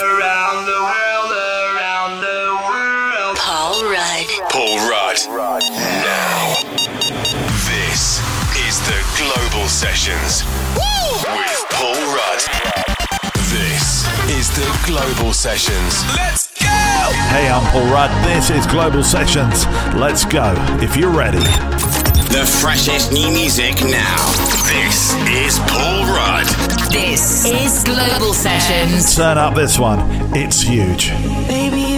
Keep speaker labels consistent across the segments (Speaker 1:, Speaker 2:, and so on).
Speaker 1: Around the world, around the world.
Speaker 2: Paul Rudd.
Speaker 3: Paul Rudd. Now. This is the Global Sessions Woo! with Paul Rudd. This is the Global Sessions. Let's go!
Speaker 4: Hey, I'm Paul Rudd. This is Global Sessions. Let's go if you're ready.
Speaker 3: The freshest new music now. This is Paul Rudd.
Speaker 2: This is Global Sessions.
Speaker 4: Turn up this one, it's huge.
Speaker 5: Baby,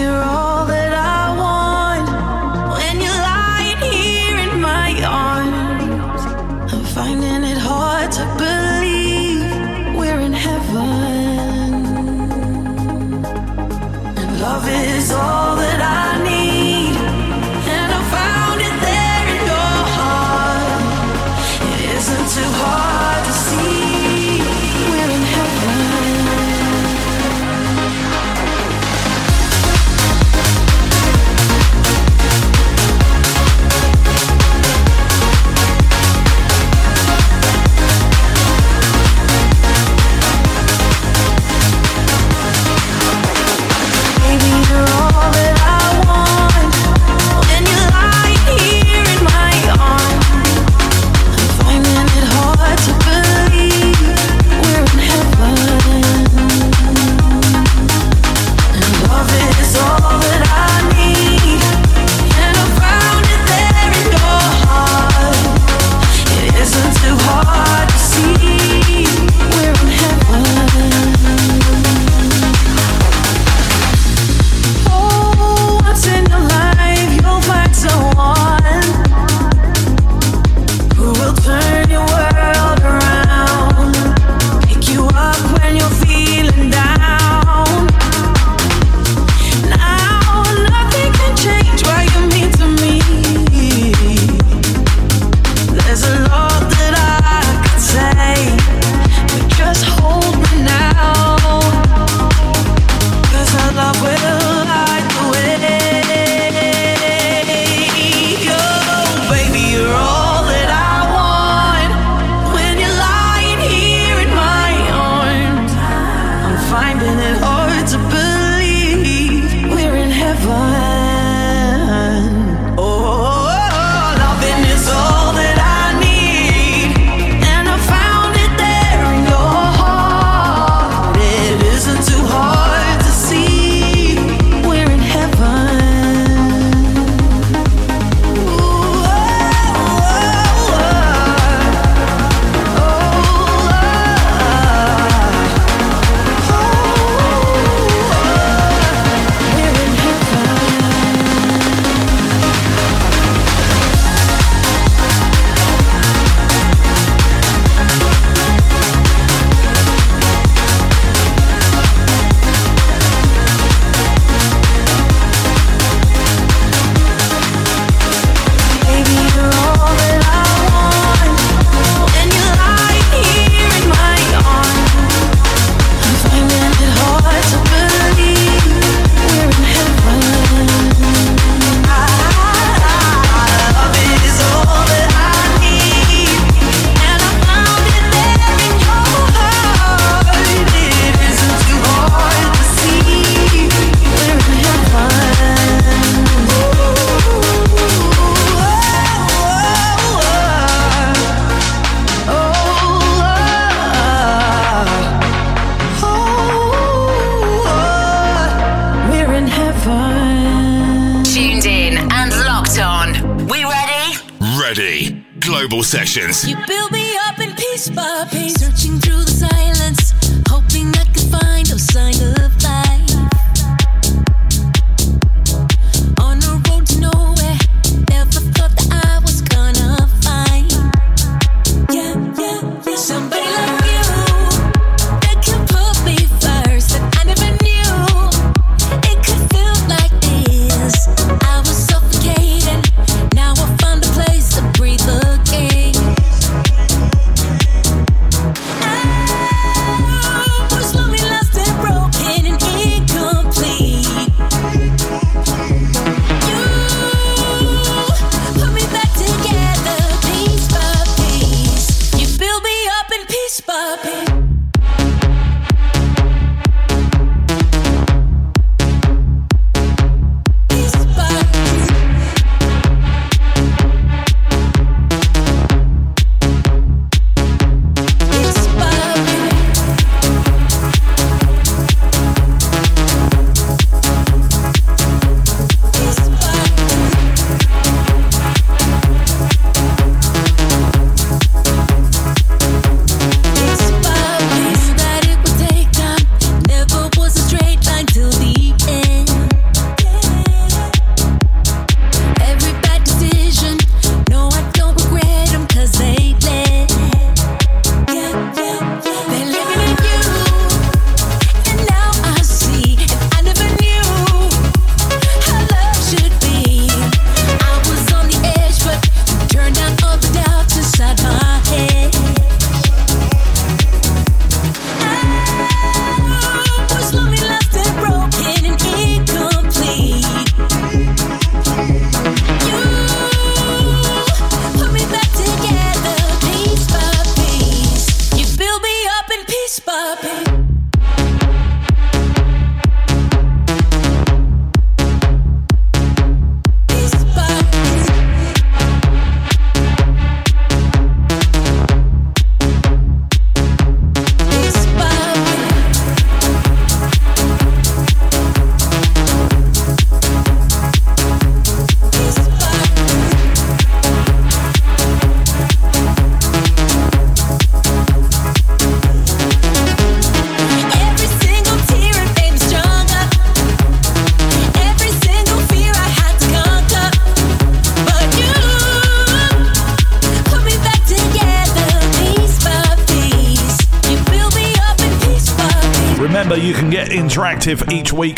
Speaker 5: stations.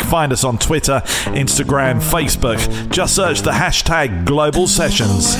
Speaker 5: Find us on Twitter, Instagram, Facebook. Just search the hashtag Global Sessions.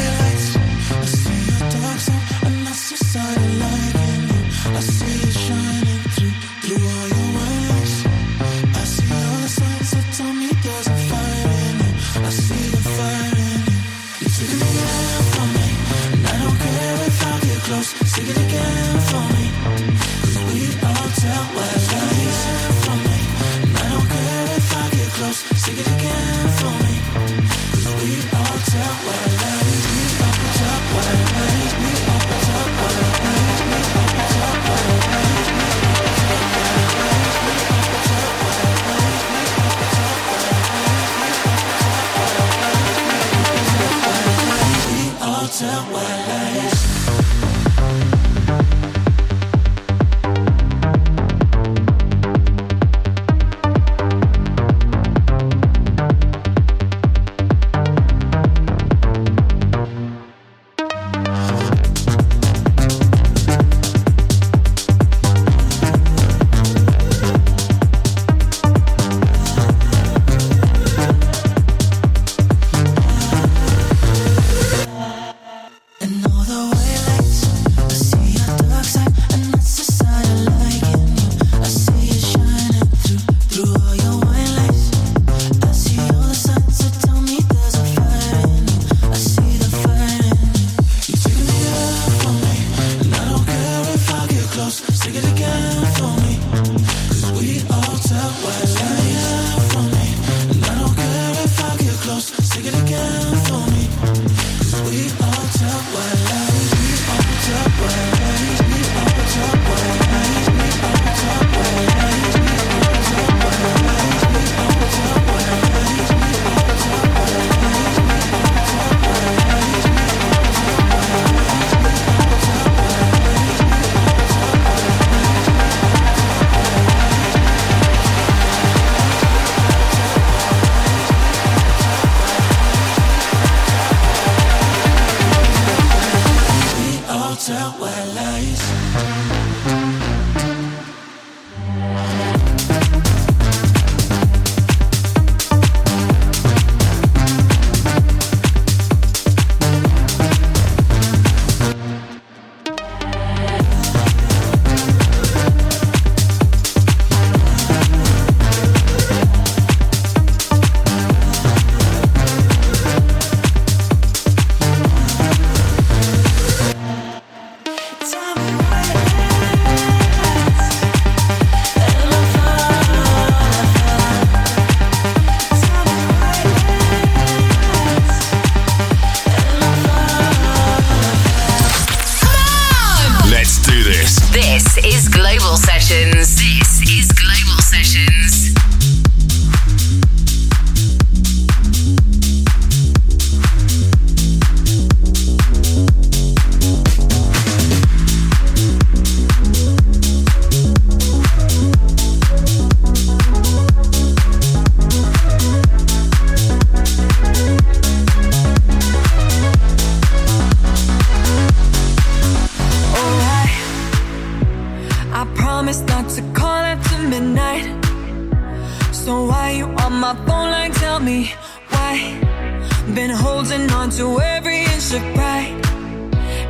Speaker 2: been holding on
Speaker 6: to every inch of pride.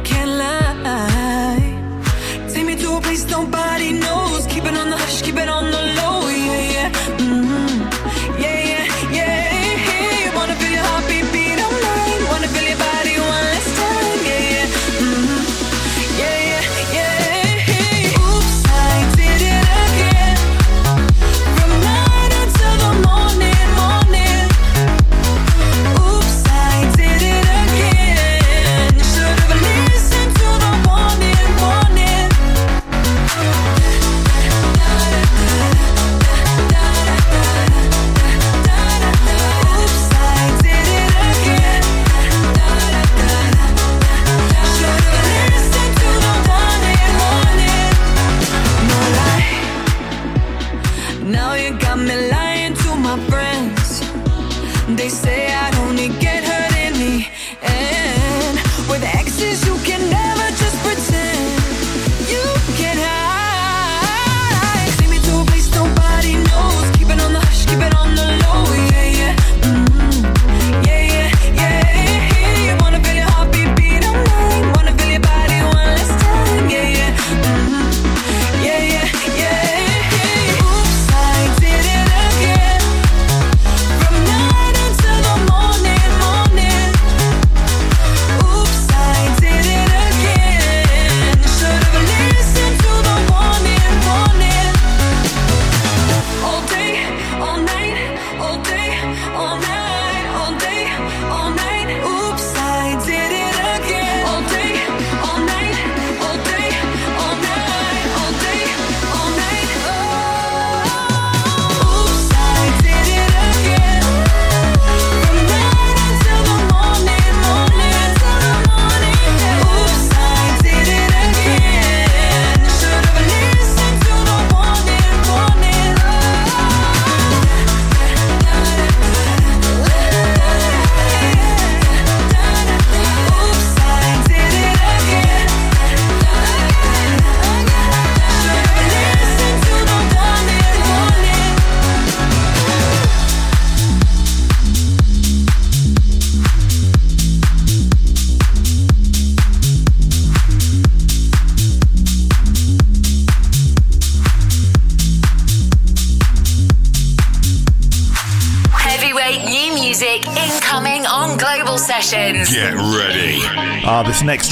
Speaker 6: Can't lie. Take me
Speaker 7: to a place nobody knows. Keep it on the hush, keep it on the low.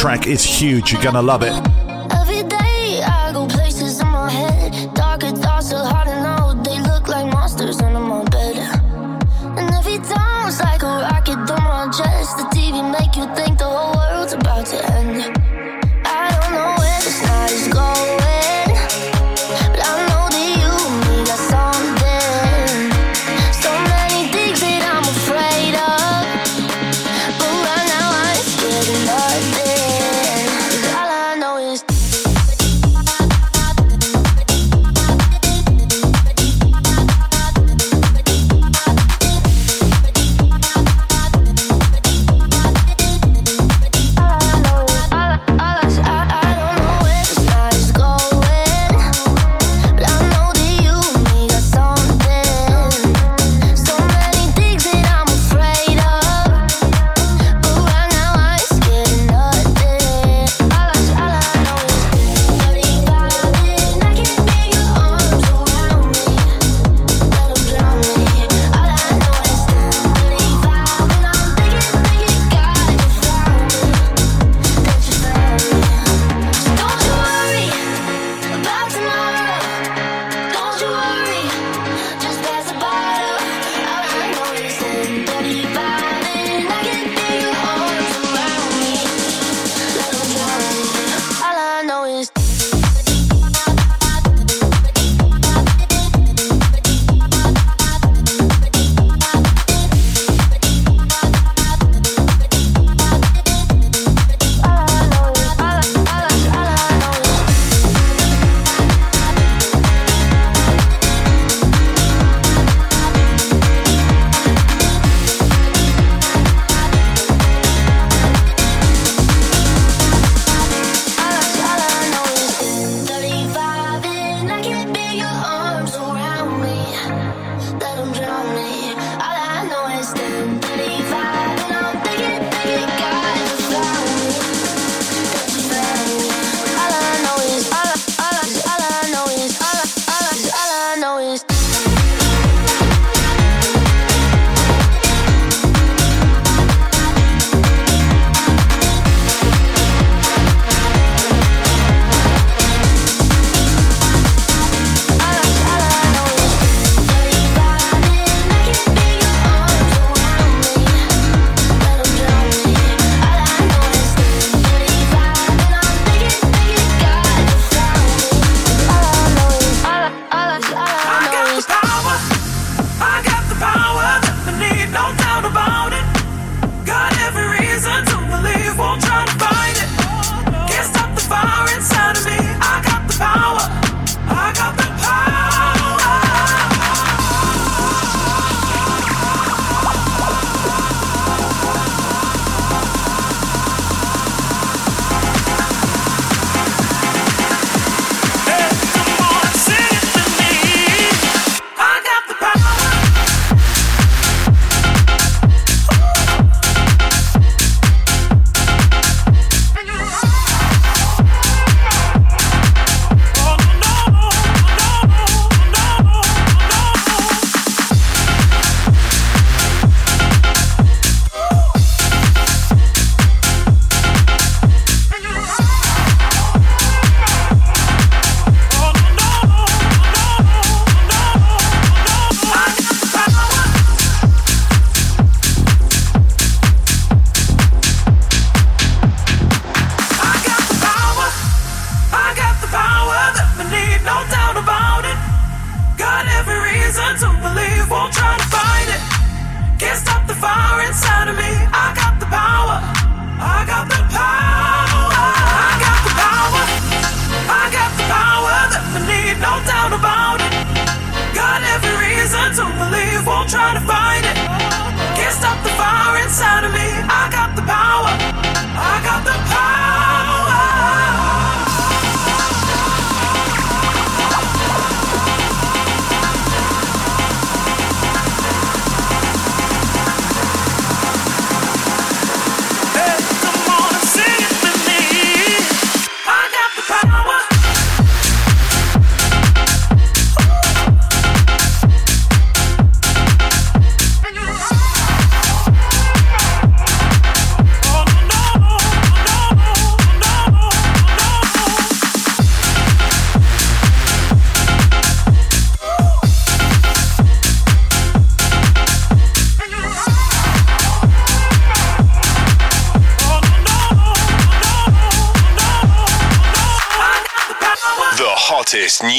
Speaker 7: Track is huge. You're gonna love it.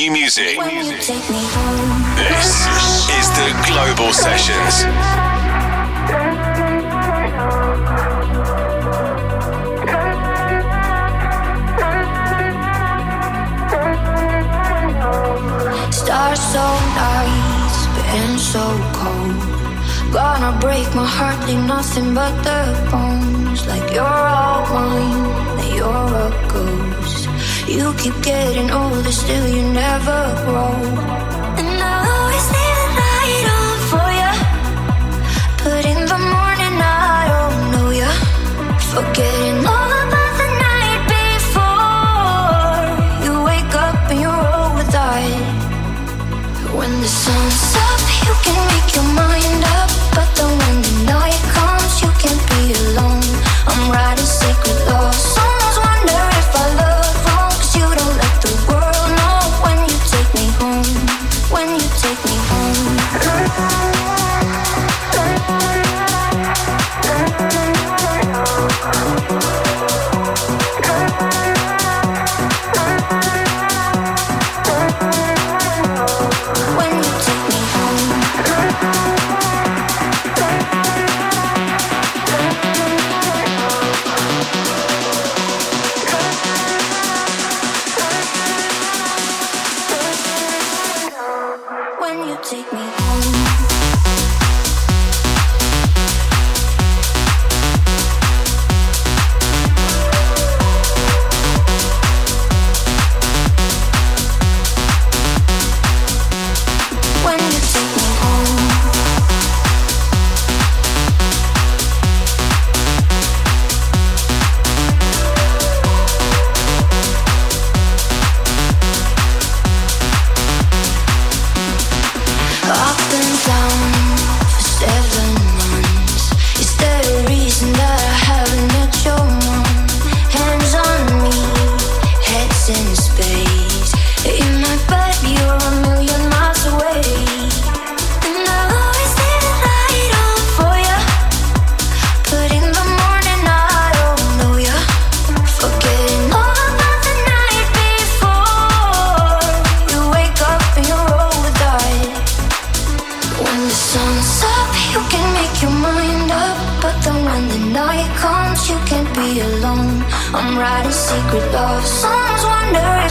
Speaker 3: new music. This is the Global Sessions.
Speaker 6: Stars so nice, been so cold. Gonna break my heart, leave nothing but the bones. Like you're all mine, that you're a ghost. You keep getting older, still you never grow.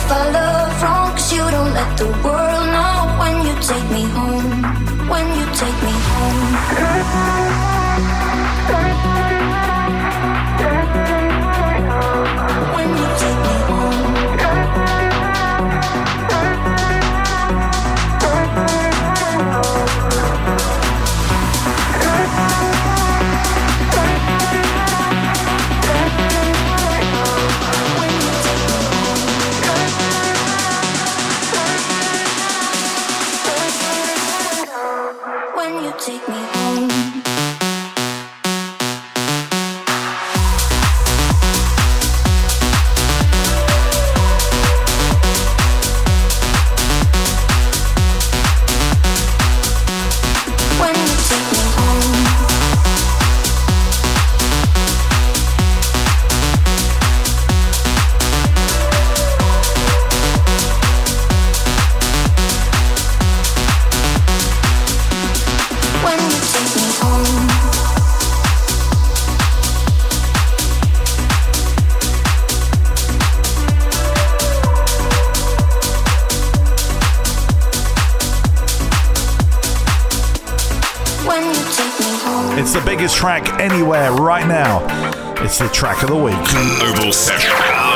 Speaker 6: if I love wrong, cause you don't let the world know when you take me home, when you take me home.
Speaker 8: track anywhere right now. It's the track of the week. Session.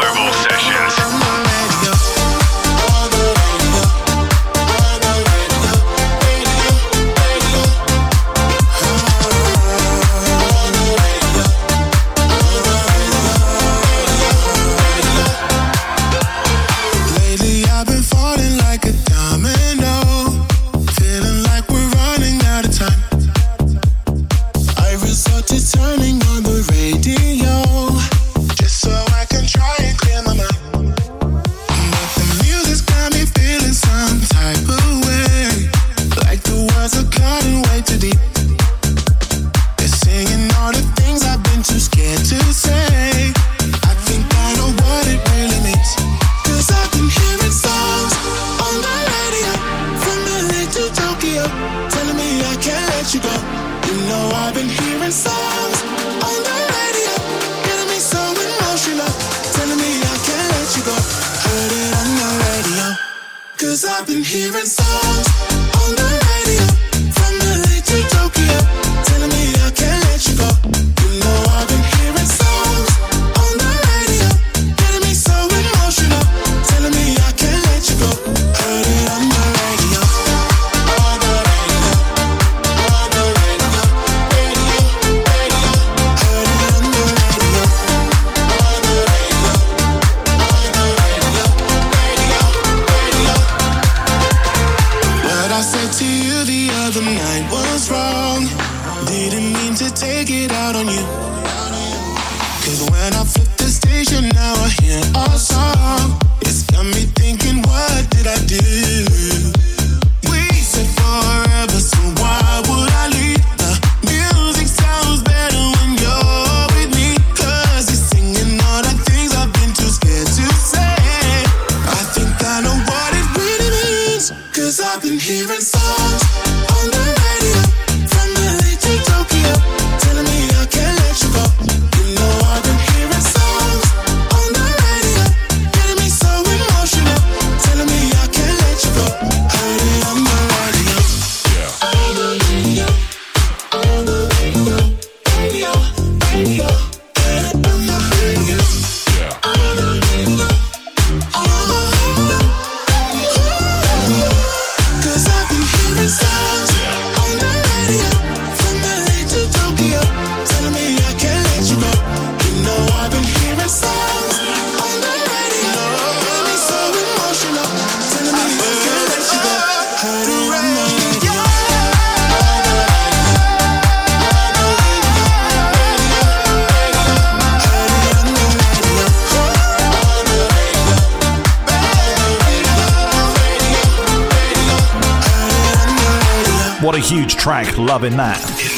Speaker 8: Loving that.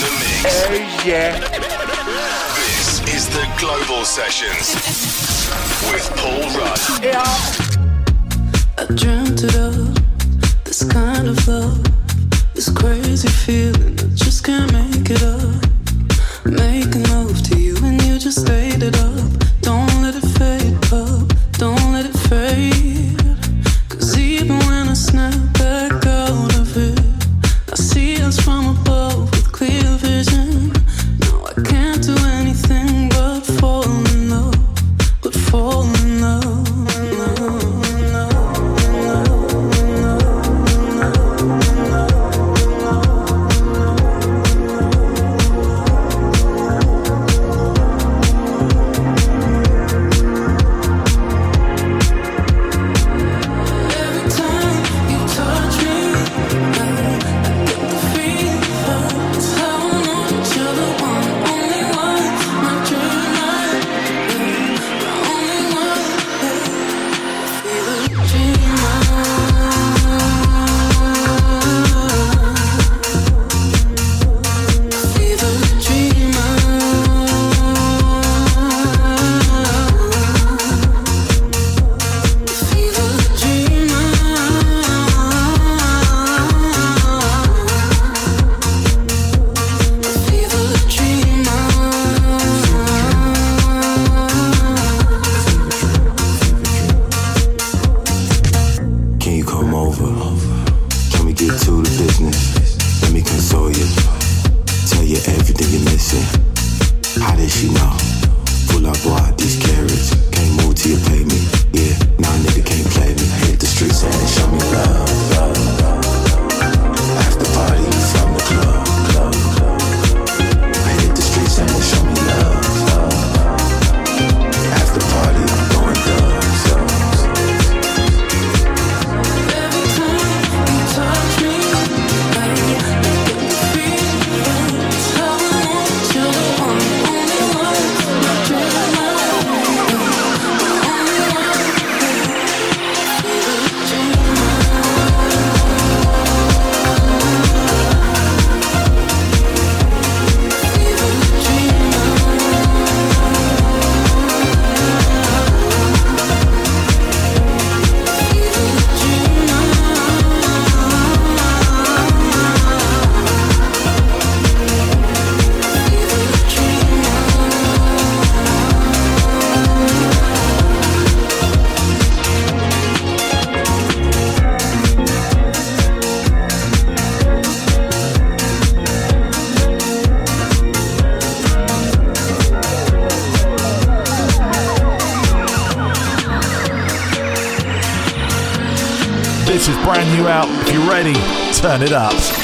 Speaker 5: turn it up.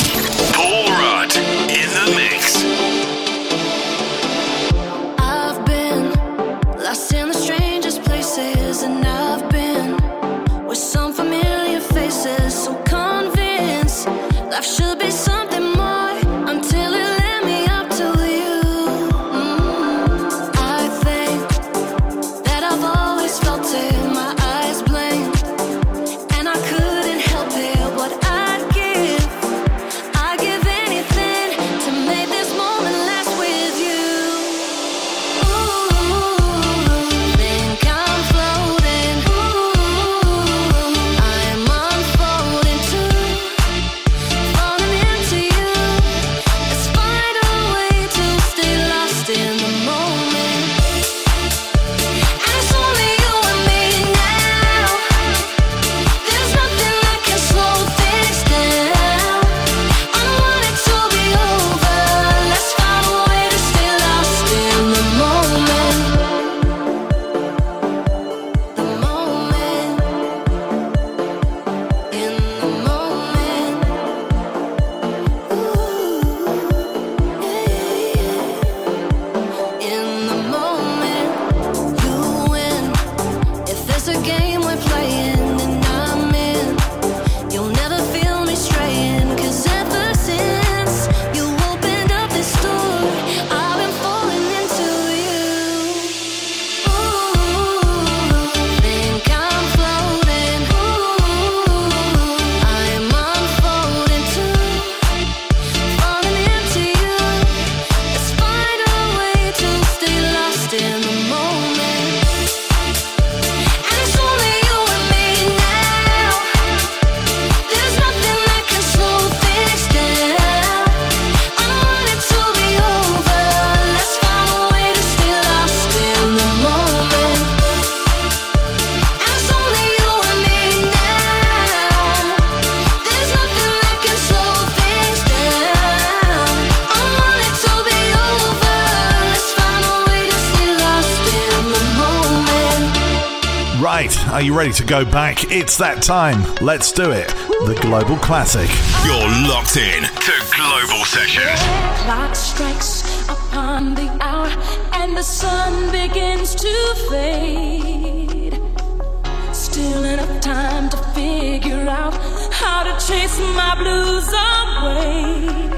Speaker 5: go back. It's that time. Let's do it. The Global Classic.
Speaker 3: You're locked in to Global Sessions.
Speaker 9: Clock strikes upon the hour, and the sun begins to fade. Still enough time to figure out how to chase my blues away.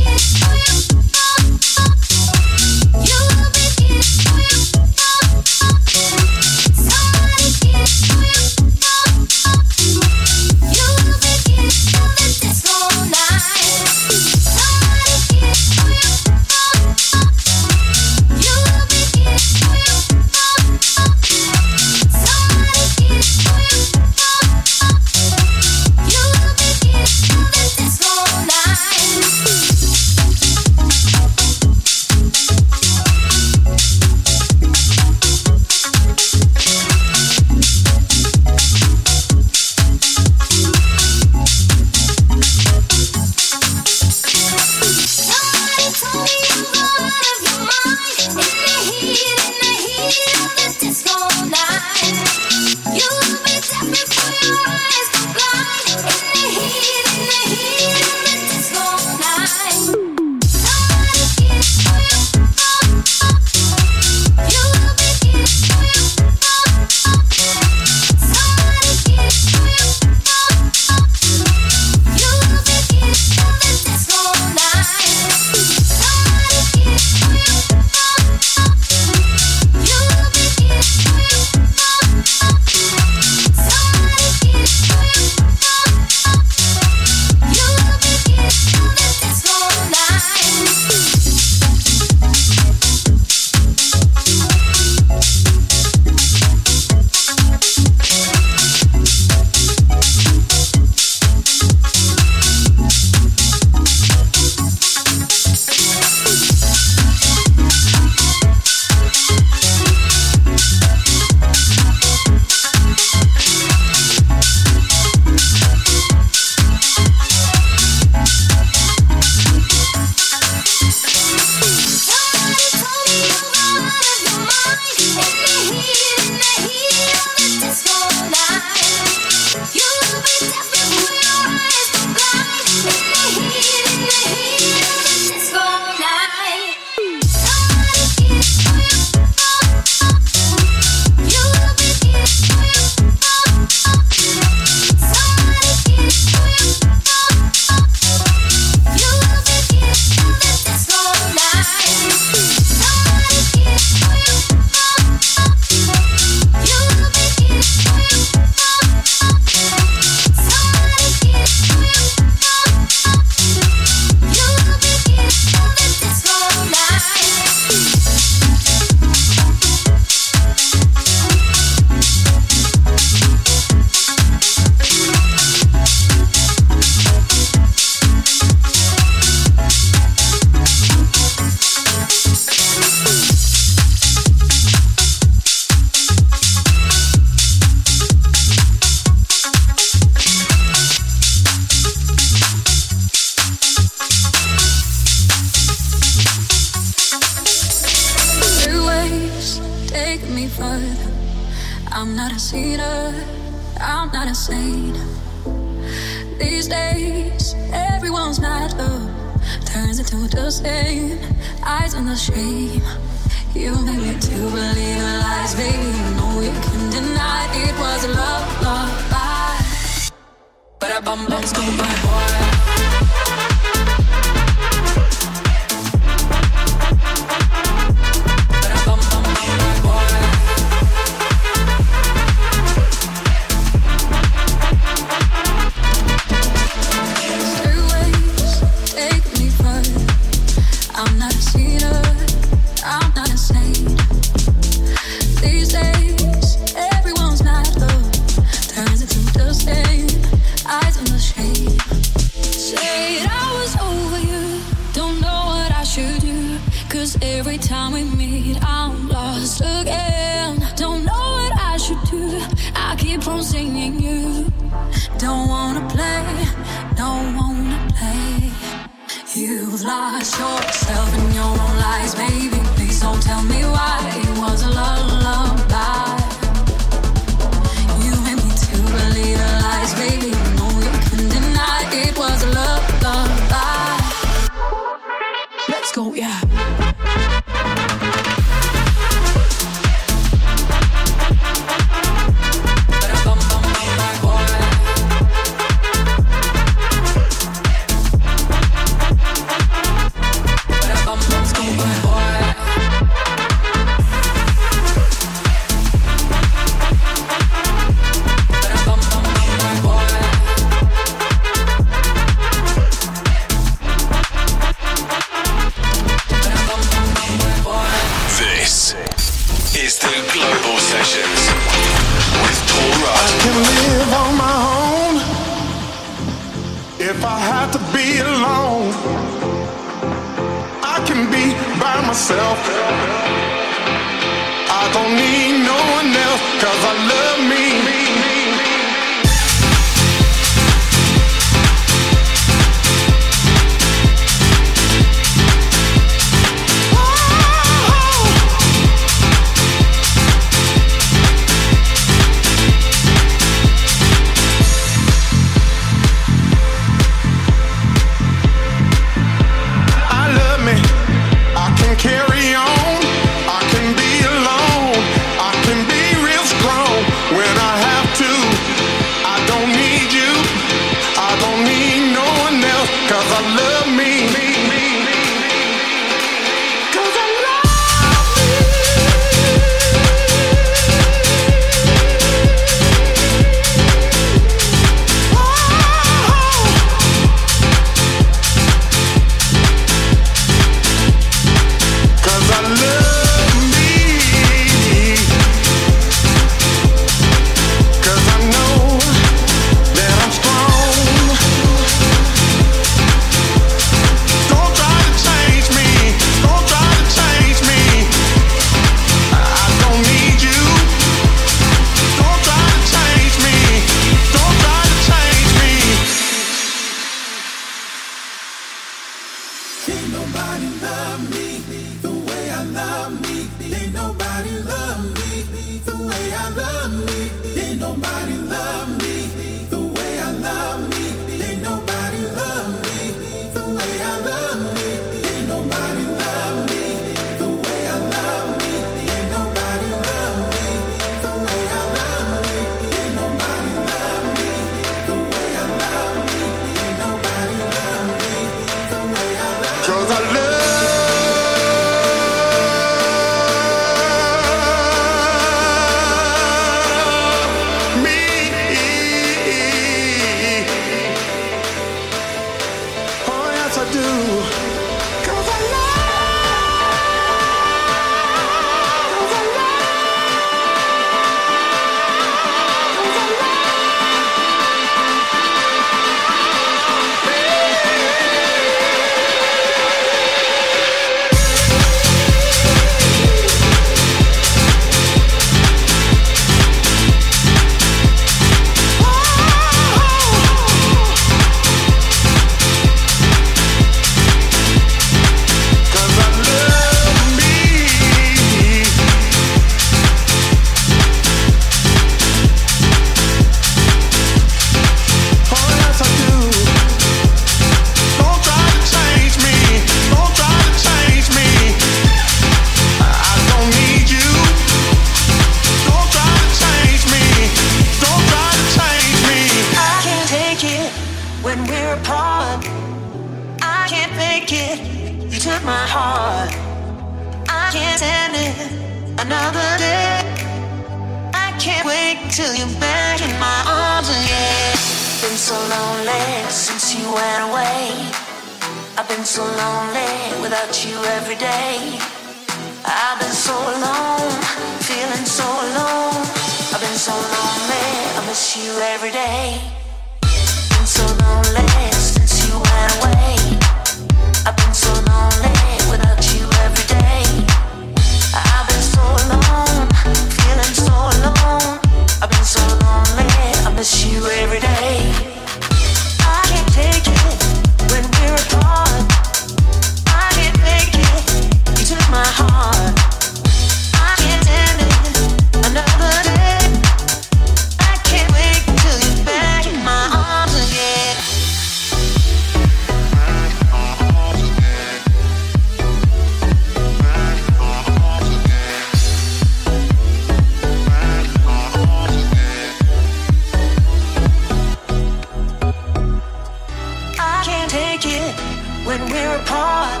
Speaker 9: When
Speaker 7: we're apart.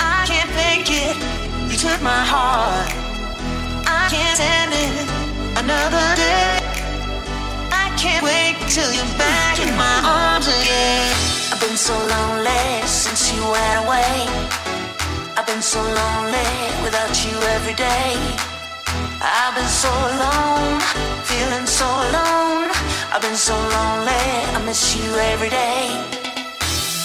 Speaker 7: I can't fake it. You took my heart. I can't stand it another day. I can't wait till you're back in my arms again. I've been so lonely since you went away. I've been so lonely without you every day. I've been so alone, feeling so alone. I've been so lonely, I miss you every day.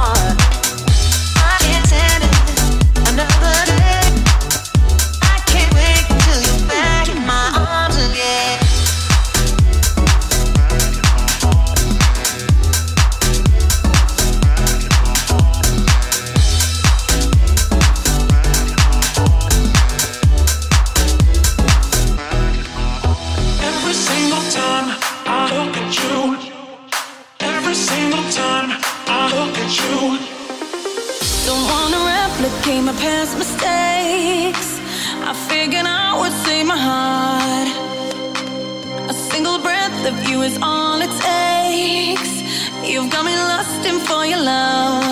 Speaker 7: Heart.
Speaker 10: For your love.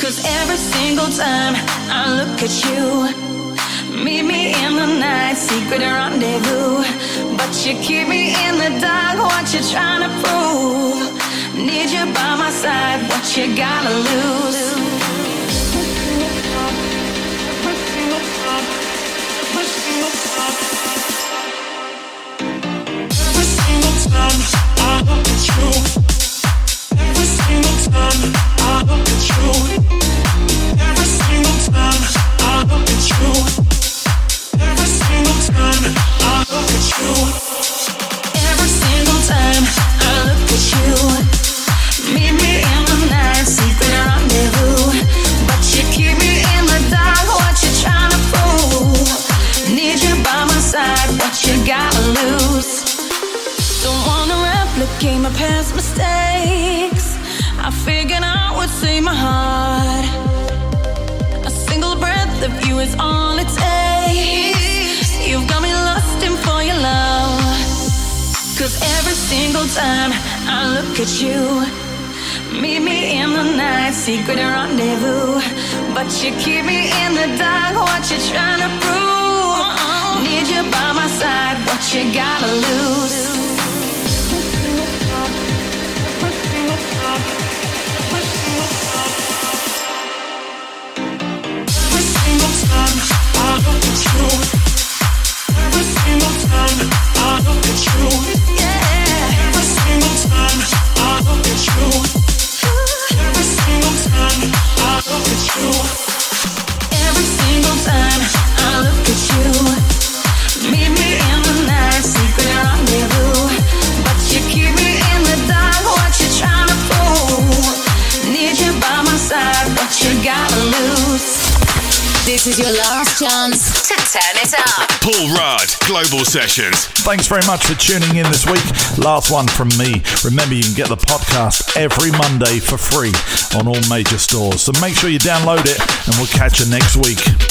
Speaker 10: Cause every single time I look at you, meet me in the night, secret rendezvous. But you keep me in the dark, what you trying to prove? Need you by my side, what you gotta lose?
Speaker 11: Every single time I look at you,
Speaker 10: Don't wanna replicate my past mistakes. I figured I would save my heart. A single breath of you is all it takes. You've got me lusting for your love. Cause every single time I look at you, meet me in the night, secret rendezvous. But you keep me in the dark, what you trying to prove? Need you by my side, what you gotta lose?
Speaker 11: I look at you,
Speaker 2: your last chance to turn it up.
Speaker 3: Paul Rudd, Global Sessions.
Speaker 5: Thanks very much for tuning in this week. Last one from me. Remember, you can get the podcast every Monday for free on all major stores. So make sure you download it, and we'll catch you next week.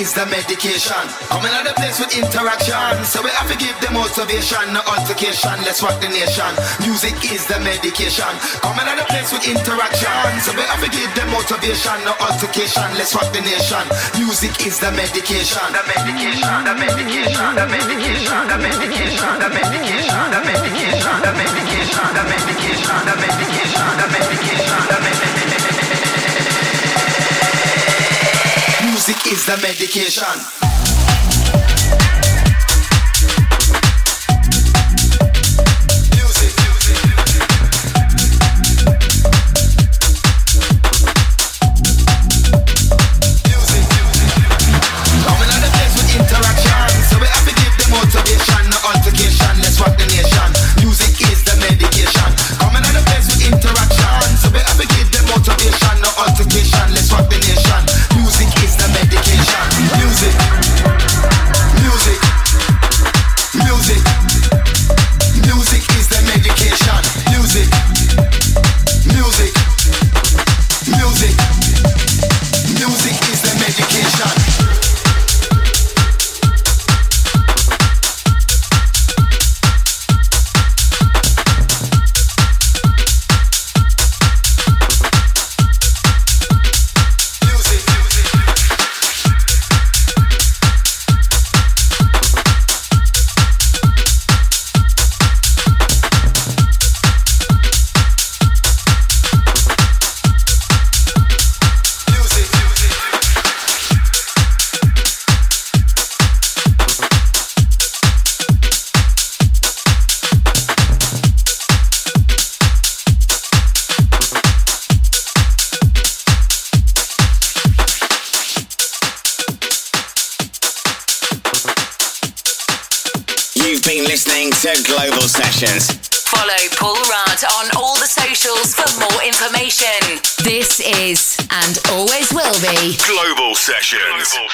Speaker 12: Is the medication. Coming on the place with interaction. So we have to give them motivation, no altercation. Let's rock the nation. Music is the medication. Coming on the place with interaction. So we have to give them motivation, no altercation. Let's rock the nation. Music is the medication. The medication. The medication. The medication. The medication. The medication. The medication. The medication. The medication. The medication. The medication. The medication. Music is the medication.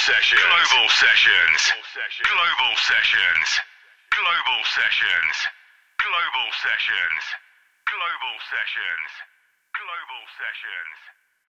Speaker 3: Sessions. Global Sessions. Global Sessions. Global Sessions. Global Sessions. Global Sessions. Global Sessions.